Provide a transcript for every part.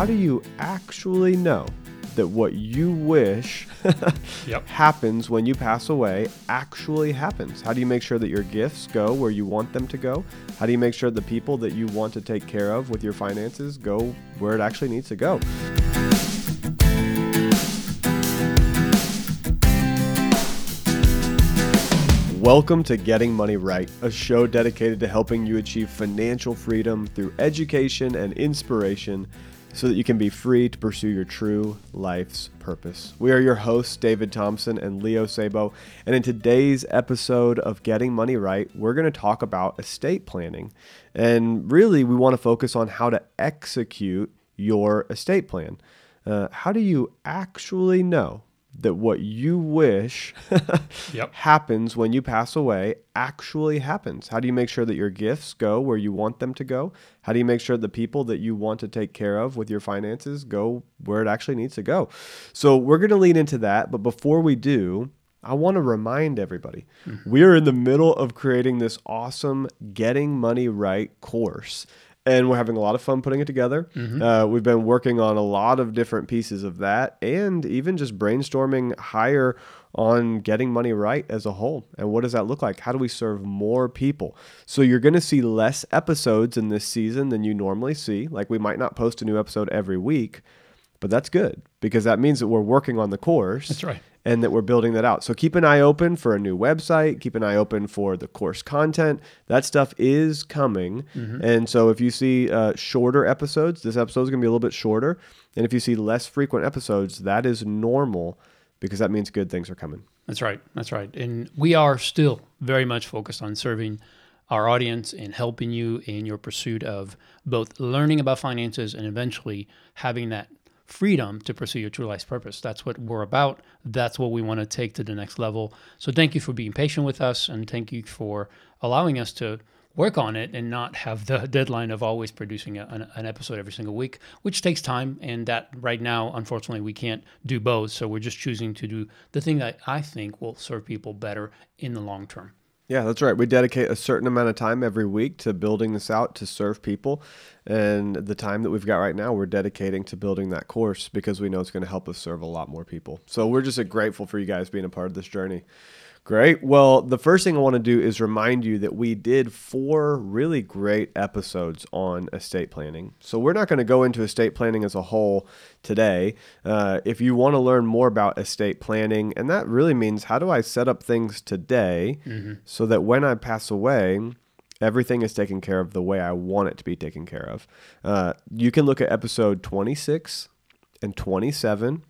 how do you actually know that what you wish Yep. happens when you pass away actually happens? How do you make sure that your gifts go where you want them to go? How do you make sure the people that you want to take care of with your finances go where it actually needs to go? Welcome to Getting Money Right, a show dedicated to helping you achieve financial freedom through education and inspiration so that you can be free to pursue your true life's purpose. We are your hosts, David Thompson and Leo Sabo, and in today's episode of Getting Money Right, we're going to talk about estate planning. And really, we want to focus on how to execute your estate plan. Uh, how do you actually know that what you wish Yep. happens when you pass away actually happens? How do you make sure that your gifts go where you want them to go? How do you make sure the people that you want to take care of with your finances go where it actually needs to go? So, we're going to lean into that. But before we do, I want to remind everybody mm-hmm. we are in the middle of creating this awesome Getting Money Right course. And we're having a lot of fun putting it together. Uh, we've been working on a lot of different pieces of that and even just brainstorming higher on getting money right as a whole. And what does that look like? How do we serve more people? So you're going to see less episodes in this season than you normally see. Like we might not post a new episode every week, but that's good because that means that we're working on the course That's right. And that we're building that out. So keep an eye open for a new website, keep an eye open for the course content. That stuff is coming. And so if you see uh, shorter episodes, this episode is going to be a little bit shorter. And if you see less frequent episodes, that is normal because that means good things are coming. That's right. That's right. And we are still very much focused on serving our audience and helping you in your pursuit of both learning about finances and eventually having that freedom to pursue your true life's purpose. That's what we're about. That's what we want to take to the next level. So thank you for being patient with us and thank you for allowing us to work on it and not have the deadline of always producing a, an, an episode every single week, which takes time. And that right now, unfortunately, we can't do both. So we're just choosing to do the thing that I think will serve people better in the long term. Yeah, that's right. We dedicate a certain amount of time every week to building this out to serve people. And the time that we've got right now, we're dedicating to building that course because we know it's going to help us serve a lot more people. So we're just grateful for you guys being a part of this journey. Great. Well, the first thing I want to do is remind you that we did four really great episodes on estate planning. So we're not going to go into estate planning as a whole today. Uh, if you want to learn more about estate planning, and that really means how do I set up things today so that when I pass away, everything is taken care of the way I want it to be taken care of. Uh, you can look at episode 26 and 27.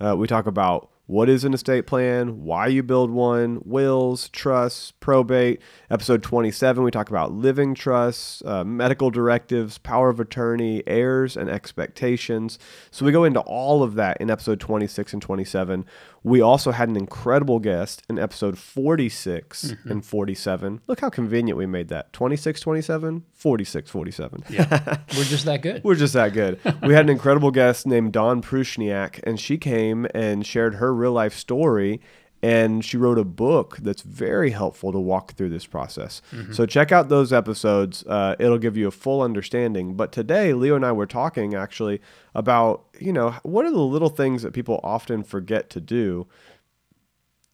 Uh, we talk about what is an estate plan, why you build one, wills, trusts, probate. Episode 27, we talk about living trusts, uh, medical directives, power of attorney, heirs, and expectations. So we go into all of that in episode 26 and 27. We also had an incredible guest in episode 46 and 47. Look how convenient we made that 26, 27, 46, 47. Yeah. we're just that good. We're just that good. we had an incredible guest named Dawn Prushniak, and she came and shared her real life story. And she wrote a book that's very helpful to walk through this process. So check out those episodes. Uh, it'll give you a full understanding. But today, Leo and I were talking actually about, you know, what are the little things that people often forget to do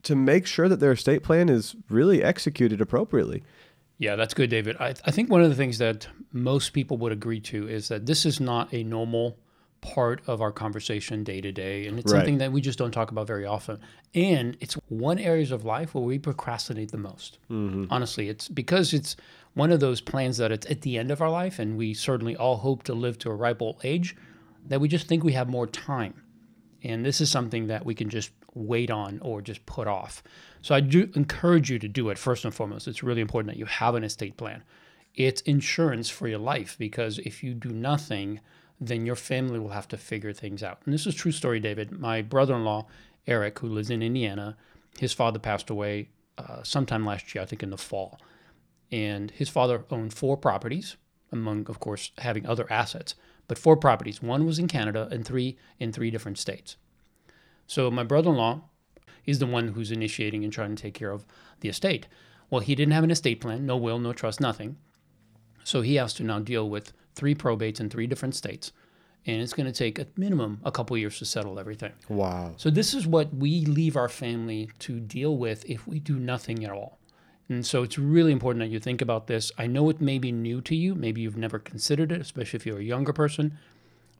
to make sure that their estate plan is really executed appropriately. Yeah, that's good, David. I, I think one of the things that most people would agree to is that this is not a normal part of our conversation day to day. And it's Right. something that we just don't talk about very often. And it's one areas of life where we procrastinate the most. Mm-hmm. Honestly, it's because it's one of those plans that it's at the end of our life, and we certainly all hope to live to a ripe old age, that we just think we have more time. And this is something that we can just wait on or just put off. So I do encourage you to do it first and foremost. It's really important that you have an estate plan. It's insurance for your life because if you do nothing, then your family will have to figure things out. And this is true story, David. My brother in law, Eric, who lives in Indiana, his father passed away uh, sometime last year, I think in the fall. And his father owned four properties, among, of course, having other assets, but four properties. One was in Canada and three in three different states. So my brother-in-law is the one who's initiating and trying to take care of the estate. Well, he didn't have an estate plan, no will, no trust, nothing. So he has to now deal with three probates in three different states. and it's going to take a minimum a couple years to settle everything. Wow. So this is what we leave our family to deal with if we do nothing at all. And so it's really important that you think about this. I know it may be new to you, maybe you've never considered it, especially if you're a younger person,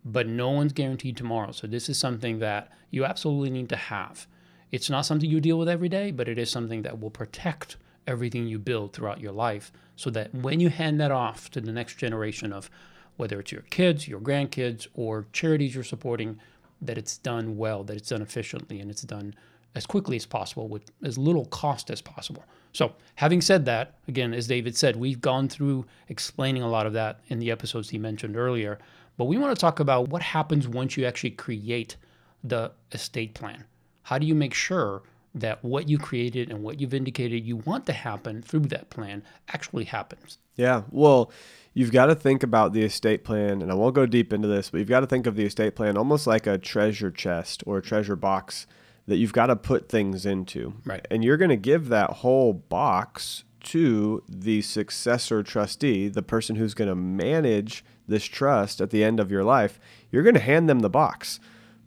but no one's guaranteed tomorrow. So this is something that you absolutely need to have. It's not something you deal with every day, but it is something that will protect everything you build throughout your life so that when you hand that off to the next generation of whether it's your kids, your grandkids, or charities you're supporting, that it's done well, that it's done efficiently, and it's done as quickly as possible with as little cost as possible. So, having said that, again, as David said, we've gone through explaining a lot of that in the episodes he mentioned earlier. But we want to talk about what happens once you actually create the estate plan. How do you make sure that what you created and what you've indicated you want to happen through that plan actually happens? Yeah. Well, you've got to think about the estate plan, and I won't go deep into this, but you've got to think of the estate plan almost like a treasure chest or a treasure box that you've got to put things into. Right. And you're going to give that whole box to the successor trustee, the person who's going to manage this trust at the end of your life. You're going to hand them the box.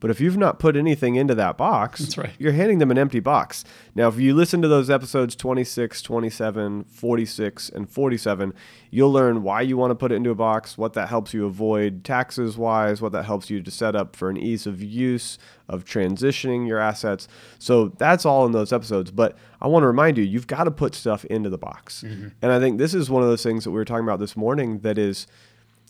But if you've not put anything into that box, right. you're handing them an empty box. Now, if you listen to those episodes 26, 27, 46, and 47, you'll learn why you want to put it into a box, what that helps you avoid taxes wise, what that helps you to set up for an ease of use of transitioning your assets. So that's all in those episodes. But I want to remind you, you've got to put stuff into the box. Mm-hmm. And I think this is one of those things that we were talking about this morning that is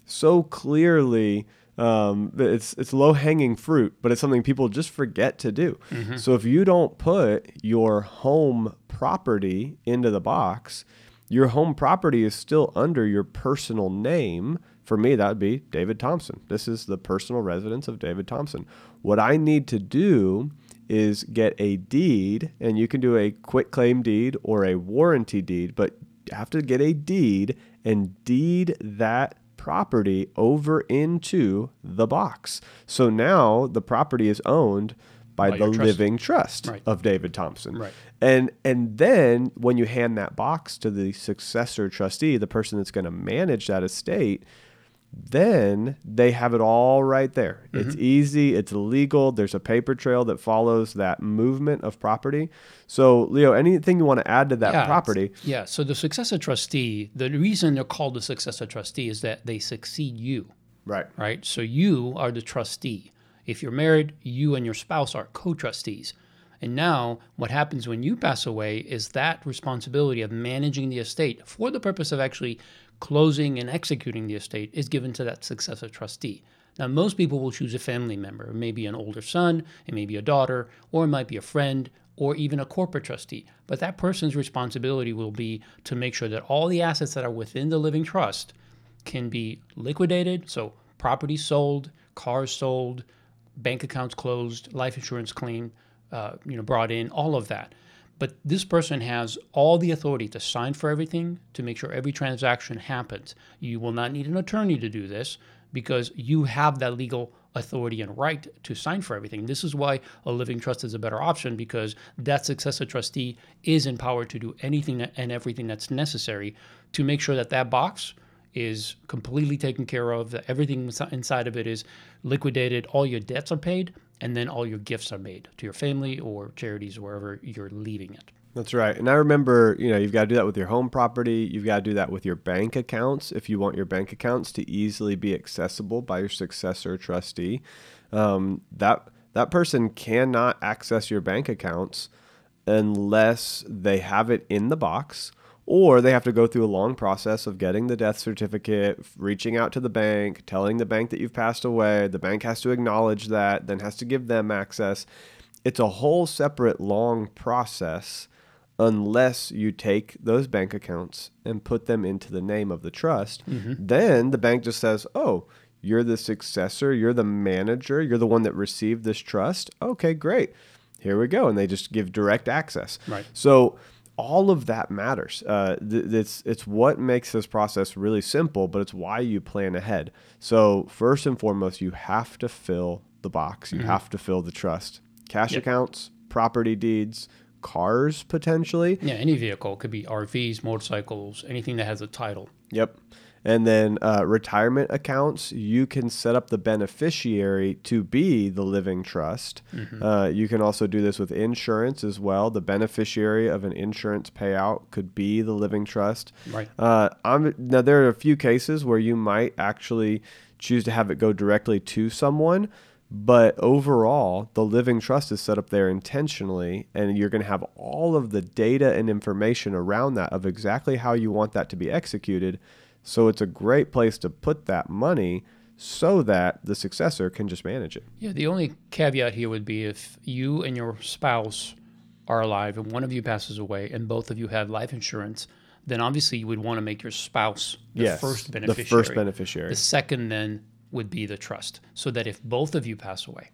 so clearly um, it's it's low hanging fruit, but it's something people just forget to do. So if you don't put your home property into the box, your home property is still under your personal name. For me, that would be David Thompson. This is the personal residence of David Thompson. What I need to do is get a deed, and you can do a quit claim deed or a warranty deed, but you have to get a deed and deed that property over into the box. So now the property is owned by, By the living trust Right. of David Thompson. Right. And and then when you hand that box to the successor trustee, the person that's going to manage that estate, then they have it all right there. Mm-hmm. It's easy, it's legal, there's a paper trail that follows that movement of property. So, Leo, anything you want to add to that Yeah, property? Yeah. So the successor trustee, the reason they're called the successor trustee is that they succeed you. Right. right? So you are the trustee. If you're married, you and your spouse are co trustees. And now, what happens when you pass away is that responsibility of managing the estate for the purpose of actually closing and executing the estate is given to that successor trustee. Now, most people will choose a family member. It may be an older son, it may be a daughter, or it might be a friend, or even a corporate trustee. But that person's responsibility will be to make sure that all the assets that are within the living trust can be liquidated, so property sold, cars sold, bank accounts closed, life insurance claim, uh, you know, brought in, all of that. But this person has all the authority to sign for everything to make sure every transaction happens. You will not need an attorney to do this because you have that legal authority and right to sign for everything. This is why a living trust is a better option because that successor trustee is empowered to do anything and everything that's necessary to make sure that that box is completely taken care of, that everything inside of it is liquidated, all your debts are paid, and then all your gifts are made to your family or charities, wherever you're leaving it. That's right. And I remember, you know, you've got to do that with your home property. You've got to do that with your bank accounts if you want your bank accounts to easily be accessible by your successor trustee. Um, that that person cannot access your bank accounts unless they have it in the box or they have to go through a long process of getting the death certificate, reaching out to the bank, telling the bank that you've passed away. The bank has to acknowledge that, then has to give them access. It's a whole separate long process unless you take those bank accounts and put them into the name of the trust. Mm-hmm. Then the bank just says, "Oh, you're the successor, you're the manager, you're the one that received this trust. Okay, great. Here we go." And they just give direct access. Right. So all of that matters. Uh, th- it's it's what makes this process really simple, but it's why you plan ahead. So first and foremost, you have to fill the box. You have to fill the trust. Cash Yep. accounts, property deeds, cars potentially. Yeah, any vehicle could be RVs, motorcycles, anything that has a title. Yep. And then uh, retirement accounts, you can set up the beneficiary to be the living trust. Mm-hmm. Uh, you can also do this with insurance as well. The beneficiary of an insurance payout could be the living trust. Right. Uh, I'm, now, there are a few cases where you might actually choose to have it go directly to someone. But overall, the living trust is set up there intentionally, and you're going to have all of the data and information around that of exactly how you want that to be executed. So it's a great place to put that money so that the successor can just manage it. Yeah, the only caveat here would be if you and your spouse are alive and one of you passes away and both of you have life insurance, then obviously you would want to make your spouse the yes, first the beneficiary. first beneficiary. The second then would be the trust, so that if both of you pass away,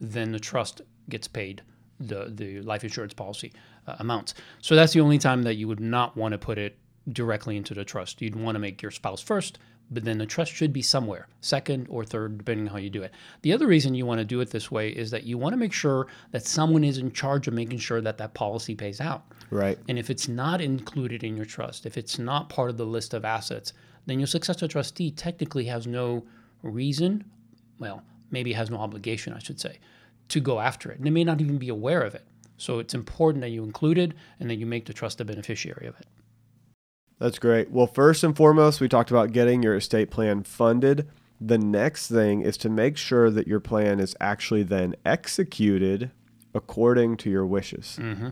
then the trust gets paid the the life insurance policy uh, amounts. So that's the only time that you would not want to put it directly into the trust. You'd want to make your spouse first, but then the trust should be somewhere, second or third, depending on how you do it. The other reason you want to do it this way is that you want to make sure that someone is in charge of making sure that that policy pays out. right. And if it's not included in your trust, if it's not part of the list of assets, then your successor trustee technically has no reason, well, maybe has no obligation, I should say, to go after it. And they may not even be aware of it. So it's important that you include it and that you make the trust the beneficiary of it. That's great. Well, first and foremost, we talked about getting your estate plan funded. The next thing is to make sure that your plan is actually then executed according to your wishes. Mm-hmm.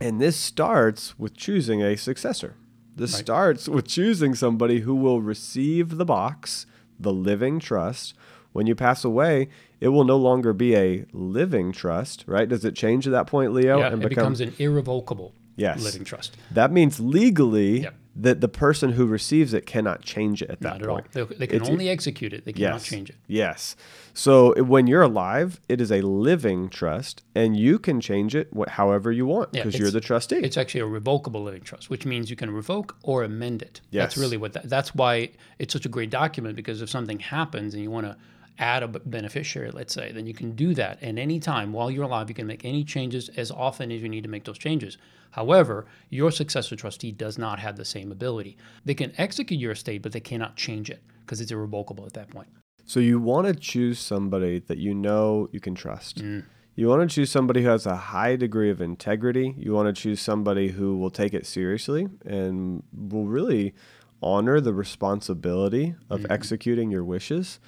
And this starts with choosing a successor. This Right. starts with choosing somebody who will receive the box, the living trust. When you pass away, it will no longer be a living trust, right? Does it change at that point, Leo? yeah, it becomes an irrevocable Yes. living trust. That means legally Yep. That the person who receives it cannot change it at that Not at all. point. They, they can It's- only execute it. They cannot Yes. change it. Yes. So when you're alive, it is a living trust, and you can change it however you want Yeah, because you're the trustee. It's actually a revocable living trust, which means you can revoke or amend it. Yes. That's really what that, that's why it's such a great document because if something happens and you want to add a beneficiary, let's say, then you can do that at any time while you're alive. You can make any changes as often as you need to make those changes. However, your successor trustee does not have the same ability. They can execute your estate, but they cannot change it because it's irrevocable at that point. So you want to choose somebody that you know you can trust. Mm. You want to choose somebody who has a high degree of integrity. You want to choose somebody who will take it seriously and will really honor the responsibility of Mm-hmm. executing your wishes.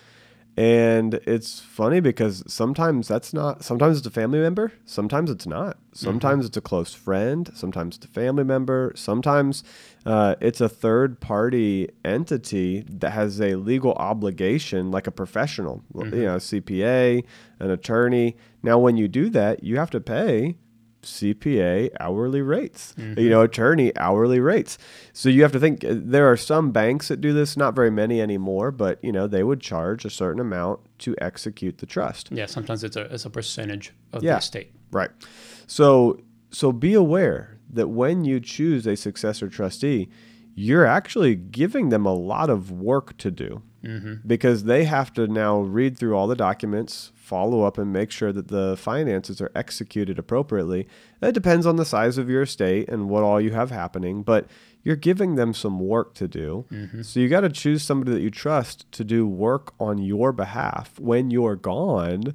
And it's funny because sometimes that's not, sometimes it's a family member, sometimes it's not. Sometimes it's a close friend, sometimes it's a family member, sometimes uh, it's a third party entity that has a legal obligation, like a professional, you know, a CPA, an attorney. Now, when you do that, you have to pay CPA hourly rates, you know, attorney hourly rates. So you have to think uh, there are some banks that do this, not very many anymore, but you know, they would charge a certain amount to execute the trust. Yeah, sometimes it's a, it's a percentage of Yeah. the estate. Right. So so be aware that when you choose a successor trustee, you're actually giving them a lot of work to do Mm-hmm. because they have to now read through all the documents, follow up, and make sure that the finances are executed appropriately. It depends on the size of your estate and what all you have happening, but you're giving them some work to do. So you got to choose somebody that you trust to do work on your behalf when you're gone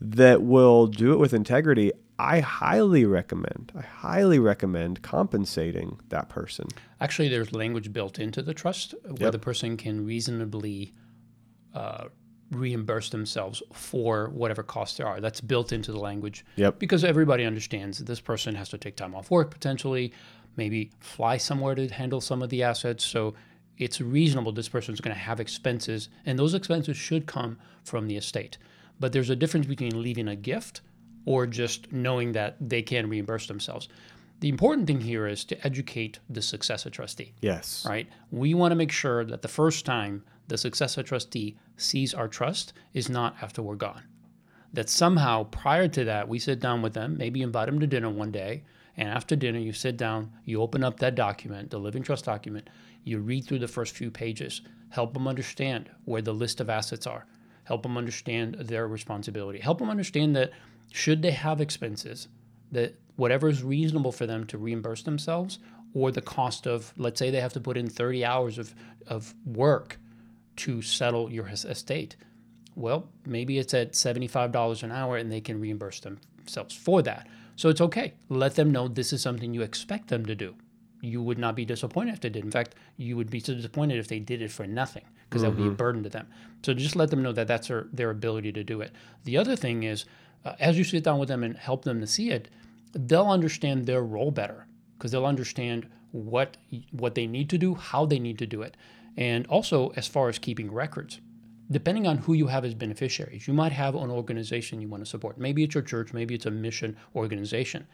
that will do it with integrity. I highly recommend, I highly recommend compensating that person. Actually, there's language built into the trust where Yep. the person can reasonably uh, reimburse themselves for whatever costs there are. That's built into the language. Yep. Because everybody understands that this person has to take time off work potentially, maybe fly somewhere to handle some of the assets. So it's reasonable this person's going to have expenses, and those expenses should come from the estate. But there's a difference between leaving a gift or just knowing that they can reimburse themselves. The important thing here is to educate the successor trustee Yes. right? We want to make sure that the first time the successor trustee sees our trust is not after we're gone. That somehow prior to that, we sit down with them, maybe invite them to dinner one day, and after dinner, you sit down, you open up that document, the living trust document, you read through the first few pages, help them understand where the list of assets are, help them understand their responsibility, help them understand that should they have expenses, that whatever is reasonable for them to reimburse themselves or the cost of, let's say they have to put in 30 hours of, of work to settle your estate. Well, maybe it's at $75 an hour and they can reimburse themselves for that. So it's okay. Let them know this is something you expect them to do. You would not be disappointed if they did. In fact, you would be so disappointed if they did it for nothing because that would be a burden to them. So just let them know that that's their, their ability to do it. The other thing is, uh, as you sit down with them and help them to see it, they'll understand their role better because they'll understand what what they need to do, how they need to do it, and also as far as keeping records. Depending on who you have as beneficiaries, you might have an organization you want to support. Maybe it's your church, maybe it's a mission organization.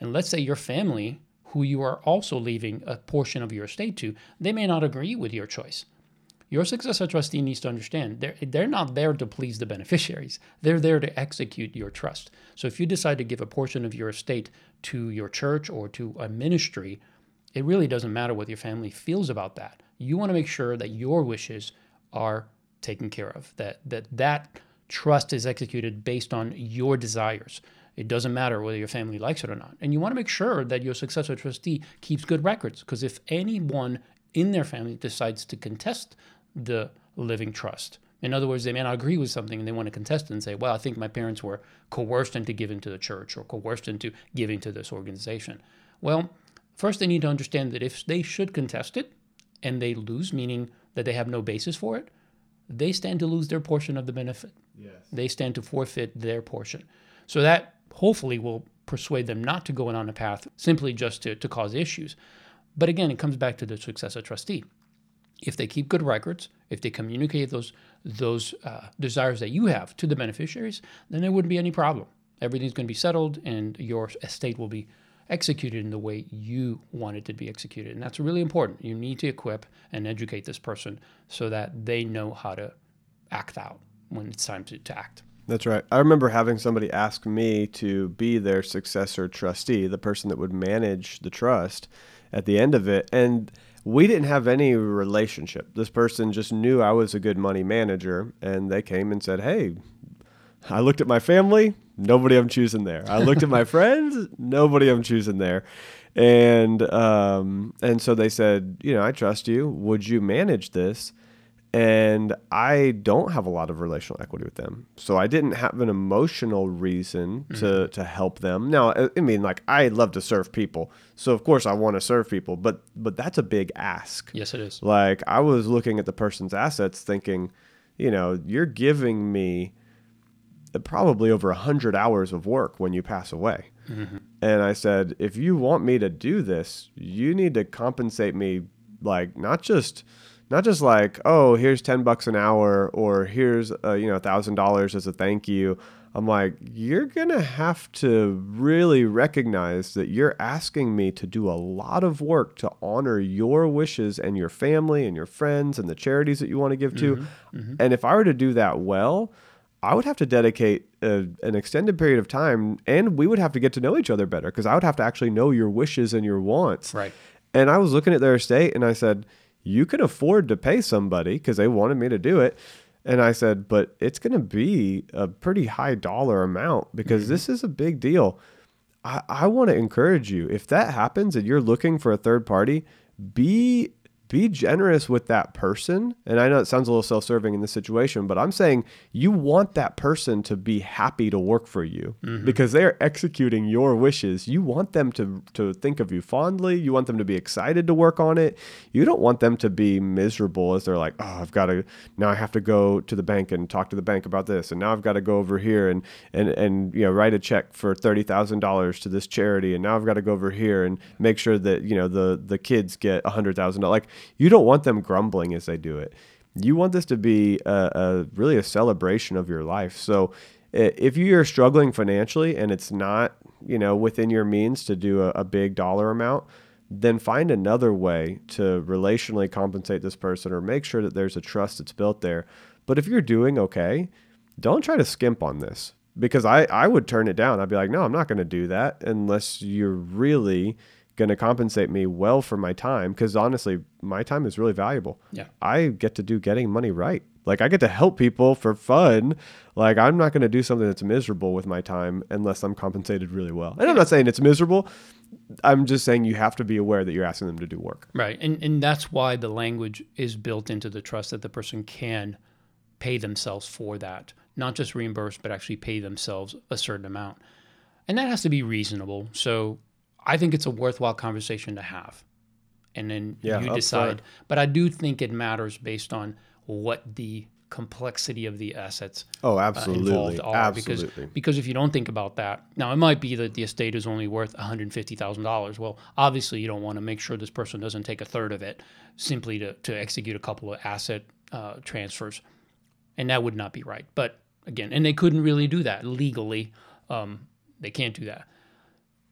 And let's say your family, who you are also leaving a portion of your estate to, they may not agree with your choice. Your successor trustee needs to understand they're, they're not there to please the beneficiaries. They're there to execute your trust. So if you decide to give a portion of your estate to your church or to a ministry, it really doesn't matter what your family feels about that. You want to make sure that your wishes are taken care of, that that, that trust is executed based on your desires. It doesn't matter whether your family likes it or not. And you want to make sure that your successor trustee keeps good records because if anyone in their family decides to contest the living trust, in other words, they may not agree with something and they want to contest it and say, well, I think my parents were coerced into giving to the church or coerced into giving to this organization. Well, first they need to understand that if they should contest it and they lose, meaning that they have no basis for it, they stand to lose their portion of the benefit. Yes. They stand to forfeit their portion. So that hopefully will persuade them not to go in on a path simply just to, to cause issues. But again, it comes back to the successor trustee. If they keep good records, if they communicate those those uh, desires that you have to the beneficiaries, then there wouldn't be any problem. Everything's going to be settled, and your estate will be executed in the way you want it to be executed. And that's really important. You need to equip and educate this person so that they know how to act out when it's time to, to act. That's right. I remember having somebody ask me to be their successor trustee, the person that would manage the trust at the end of it. And we didn't have any relationship. This person just knew I was a good money manager. And they came and said, Hey, I looked at my family, nobody I'm choosing there. I looked at my friends, nobody I'm choosing there. And um, and so they said, you know, I trust you. Would you manage this? And I don't have a lot of relational equity with them, so I didn't have an emotional reason to Mm-hmm. to help them. Now, I I mean, like I love to serve people, so of course I want to serve people, but but that's a big ask. Yes, it is. Like I was looking at the person's assets, thinking, you know, you're giving me probably over a hundred hours of work when you pass away. Mm-hmm. And I said, if you want me to do this, you need to compensate me like not just not just like oh here's 10 bucks an hour or here's uh, you know $1000 as a thank you. I'm like you're gonna have to really recognize that you're asking me to do a lot of work to honor your wishes and your family and your friends and the charities that you want to. Give to mm-hmm. Mm-hmm. and if i were to do that well I would have to dedicate a, an extended period of time, and we would have to get to know each other better because I would have to actually know your wishes and your wants. Right. And I was looking at their estate, and I said, "You can afford to pay somebody because they wanted me to do it." And I said, "But it's going to be a pretty high dollar amount because mm-hmm. this is a big deal." I, I want to encourage you if that happens and you're looking for a third party, be be generous with that person. And I know it sounds a little self-serving in this situation, but I'm saying you want that person to be happy to work for you mm-hmm. because they're executing your wishes. You want them to to think of you fondly. You want them to be excited to work on it. You don't want them to be miserable as they're like, "Oh, I've got to now I have to go to the bank and talk to the bank about this, and now I've got to go over here and and and you know write a check for thirty thousand dollars to this charity, and now I've got to go over here and make sure that you know the the kids get a hundred thousand dollars." Like you don't want them grumbling as they do it. You want this to be a, a really a celebration of your life. So if you're struggling financially and it's not you know within your means to do a, a big dollar amount then find another way to relationally compensate this person or make sure that there's a trust that's built there. But if you're doing okay, don't try to skimp on this because I, I would turn it down. I'd be like, no, I'm not going to do that unless you're really going to compensate me well for my time. Because honestly, my time is really valuable. Yeah. I get to do getting money right. Like I get to help people for fun. Like I'm not going to do something that's miserable with my time unless I'm compensated really well. And I'm not saying it's miserable. I'm just saying you have to be aware that you're asking them to do work. Right. And and that's why the language is built into the trust that the person can pay themselves for that. Not just reimburse, but actually pay themselves a certain amount. And that has to be reasonable. So I think it's a worthwhile conversation to have. And then Yeah, you decide. But I do think it matters based on what the complexity of the assets Oh, uh, absolutely. involved are absolutely. because because if you don't think about that now it might be that the estate is only worth $150,000 well obviously you don't want to make sure this person doesn't take a third of it simply to, to execute a couple of asset uh, transfers and that would not be right but again and they couldn't really do that legally um, they can't do that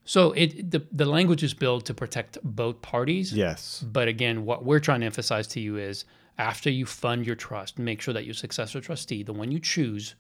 so it the, the language is built to protect both parties yes. but again, what we're trying to emphasize to you is after you fund your trust, make sure that your successor trustee, the one you choose,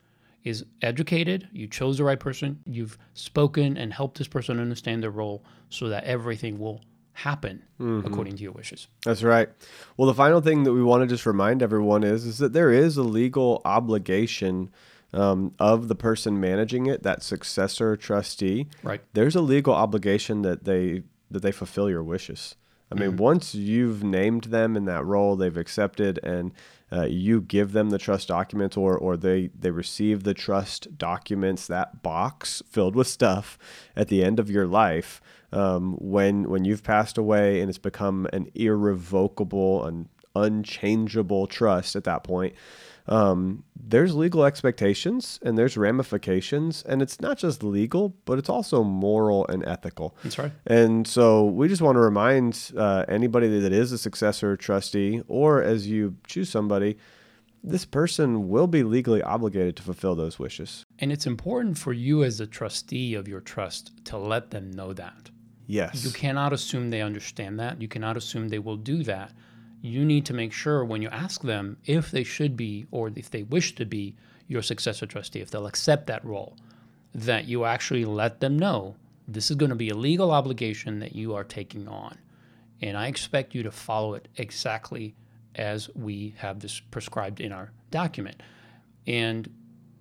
is educated, you chose the right person, you've spoken and helped this person understand their role so that everything will happen mm-hmm. according to your wishes. That's right. Well, the final thing that we want to just remind everyone is is that there is a legal obligation um, of the person managing it, that successor trustee. Right. There's a legal obligation that they that they fulfill your wishes. I mean, once you've named them in that role, they've accepted, and uh, you give them the trust documents, or or they they receive the trust documents, that box filled with stuff at the end of your life, um, when when you've passed away and it's become an irrevocable and unchangeable trust at that point um, there's legal expectations and there's ramifications and it's not just legal but it's also moral and ethical That's right. and so we just want to remind uh, anybody that is a successor trustee or as you choose somebody this person will be legally obligated to fulfill those wishes And it's important for you as a trustee of your trust to let them know that. yes You cannot assume they understand that. You cannot assume they will do that. You need to make sure when you ask them if they should be or if they wish to be your successor trustee, if they'll accept that role, that you actually let them know this is going to be a legal obligation that you are taking on. And I expect you to follow it exactly as we have this prescribed in our document. And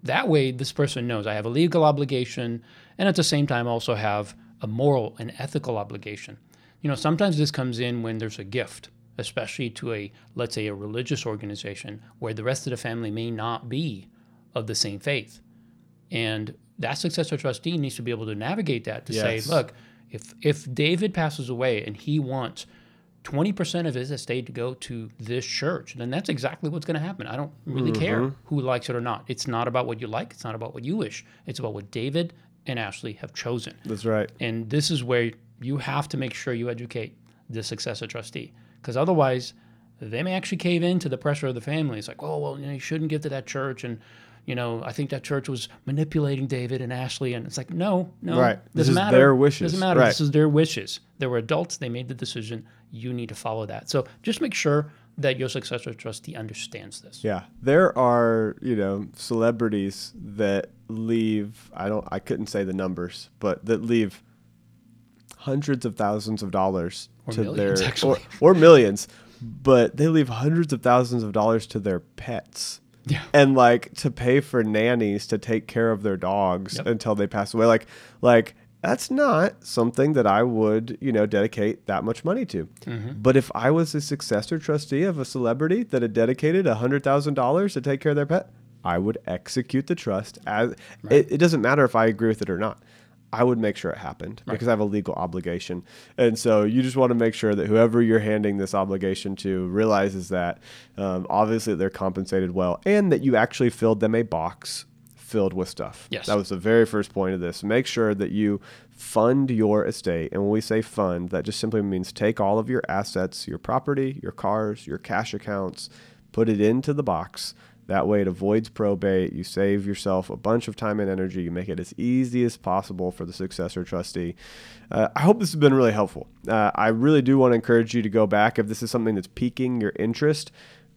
that way, this person knows I have a legal obligation and at the same time also have a moral and ethical obligation. You know, sometimes this comes in when there's a gift, especially to a, let's say, a religious organization where the rest of the family may not be of the same faith. And that successor trustee needs to be able to navigate that to Yes. say, look, if, if David passes away and he wants 20% of his estate to go to this church, then that's exactly what's going to happen. I don't really care mm-hmm. who likes it or not. It's not about what you like, it's not about what you wish. It's about what David and Ashley have chosen. that's right And this is where you have to make sure you educate the successor trustee because otherwise they may actually cave in to the pressure of the family. It's like, oh, well, you know, you shouldn't give to that church. And, you know, I think that church was manipulating David and Ashley. And it's like, no, no. Right. This Doesn't is matter. their wishes. Doesn't matter. Right. This is their wishes. They were adults. They made the decision. You need to follow that. So just make sure that your successor trustee understands this. Yeah, there are you know celebrities that leave. I don't. I couldn't say the numbers, but that leave hundreds of thousands of dollars Or to millions, their actually. or, or millions, but they leave hundreds of thousands of dollars to their pets. Yeah. And like to pay for nannies to take care of their dogs Yep. until they pass away. Like like that's not something that I would, you know, dedicate that much money to. Mm-hmm. But if I was a successor trustee of a celebrity that had dedicated $100,000 to take care of their pet, I would execute the trust as it, it doesn't matter if I agree with it or not. I would make sure it happened because I have a legal obligation. And so you just want to make sure that whoever you're handing this obligation to realizes that um, obviously they're compensated well and that you actually filled them a box filled with stuff. Yes. That was the very first point of this. Make sure that you fund your estate. And when we say fund, that just simply means take all of your assets, your property, your cars, your cash accounts, put it into the box. That way it avoids probate. You save yourself a bunch of time and energy. You make it as easy as possible for the successor trustee. Uh, I hope this has been really helpful. Uh, I really do want to encourage you to go back if this is something that's piquing your interest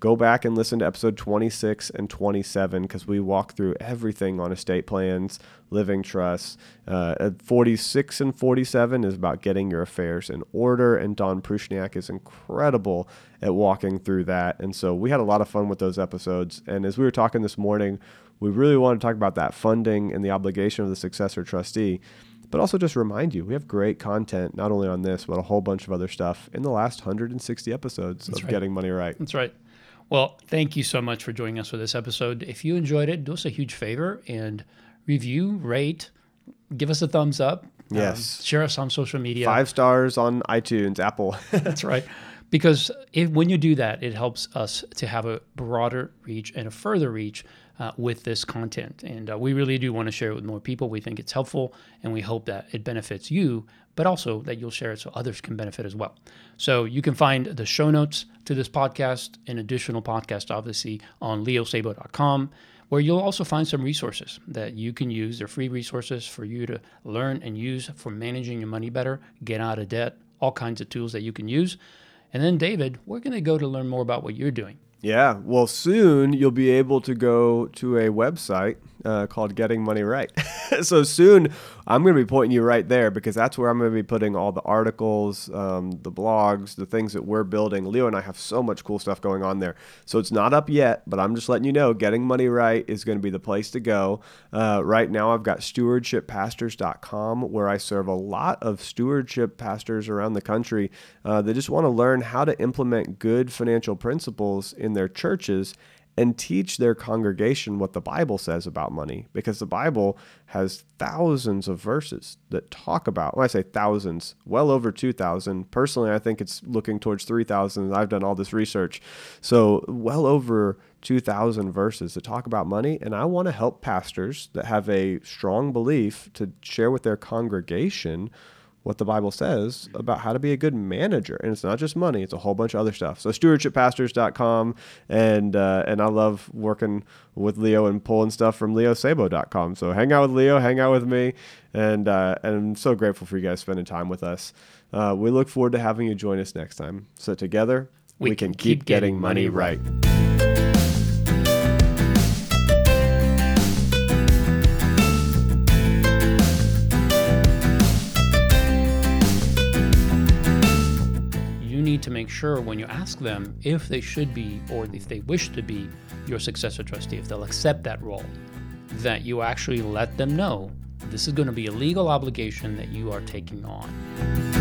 go back and listen to episode 26 and 27 because we walk through everything on estate plans, living trusts. Uh, 46 and 47 is about getting your affairs in order, and Dawn Prushniak is incredible at walking through that. And so we had a lot of fun with those episodes. And as we were talking this morning, we really want to talk about that funding and the obligation of the successor trustee. but also just remind you we have great content, not only on this, but a whole bunch of other stuff in the last 160 episodes That's of right. Getting Money Right. That's right. Well, thank you so much for joining us for this episode. If you enjoyed it, do us a huge favor and review, rate, give us a thumbs up. Um, Yes. share us on social media. Five stars on iTunes, Apple. That's right. Because if, when you do that, it helps us to have a broader reach and a further reach uh, with this content. And uh, we really do want to share it with more people. We think it's helpful and we hope that it benefits you, but also that you'll share it so others can benefit as well. So you can find the show notes to this podcast an additional podcast, obviously, on leosabo.com where you'll also find some resources that you can use. They're free resources for you to learn and use for managing your money better, get out of debt, all kinds of tools that you can use. And then, David, we're going to go to learn more about what you're doing. Yeah, well, soon you'll be able to go to a website uh, called Getting Money Right. so soon I'm going to be pointing you right there because that's where I'm going to be putting all the articles, um, the blogs, the things that we're building. Leo and I have so much cool stuff going on there. So it's not up yet, but I'm just letting you know Getting Money Right is going to be the place to go. Uh, right now, I've got stewardship.pastors.com where I serve a lot of stewardship pastors around the country uh, that just want to learn how to implement good financial principles in their churches and teach their congregation what the Bible says about money because the Bible has thousands of verses that talk about, when I say thousands, well over 2,000. Personally, I think it's looking towards 3,000. I've done all this research. So, well over 2,000 verses that talk about money. And I want to help pastors that have a strong belief to share with their congregation what the Bible says about how to be a good manager. And it's not just money, it's a whole bunch of other stuff. So stewardshippastors.com and uh, and I love working with Leo and pulling stuff from leosabo.com. So hang out with Leo, hang out with me, and uh, and I'm so grateful for you guys spending time with us. Uh, we look forward to having you join us next time. So together we, can, keep, getting, money right. You need to make sure when you ask them if they should be or if they wish to be your successor trustee, if they'll accept that role, that you actually let them know this is going to be a legal obligation that you are taking on.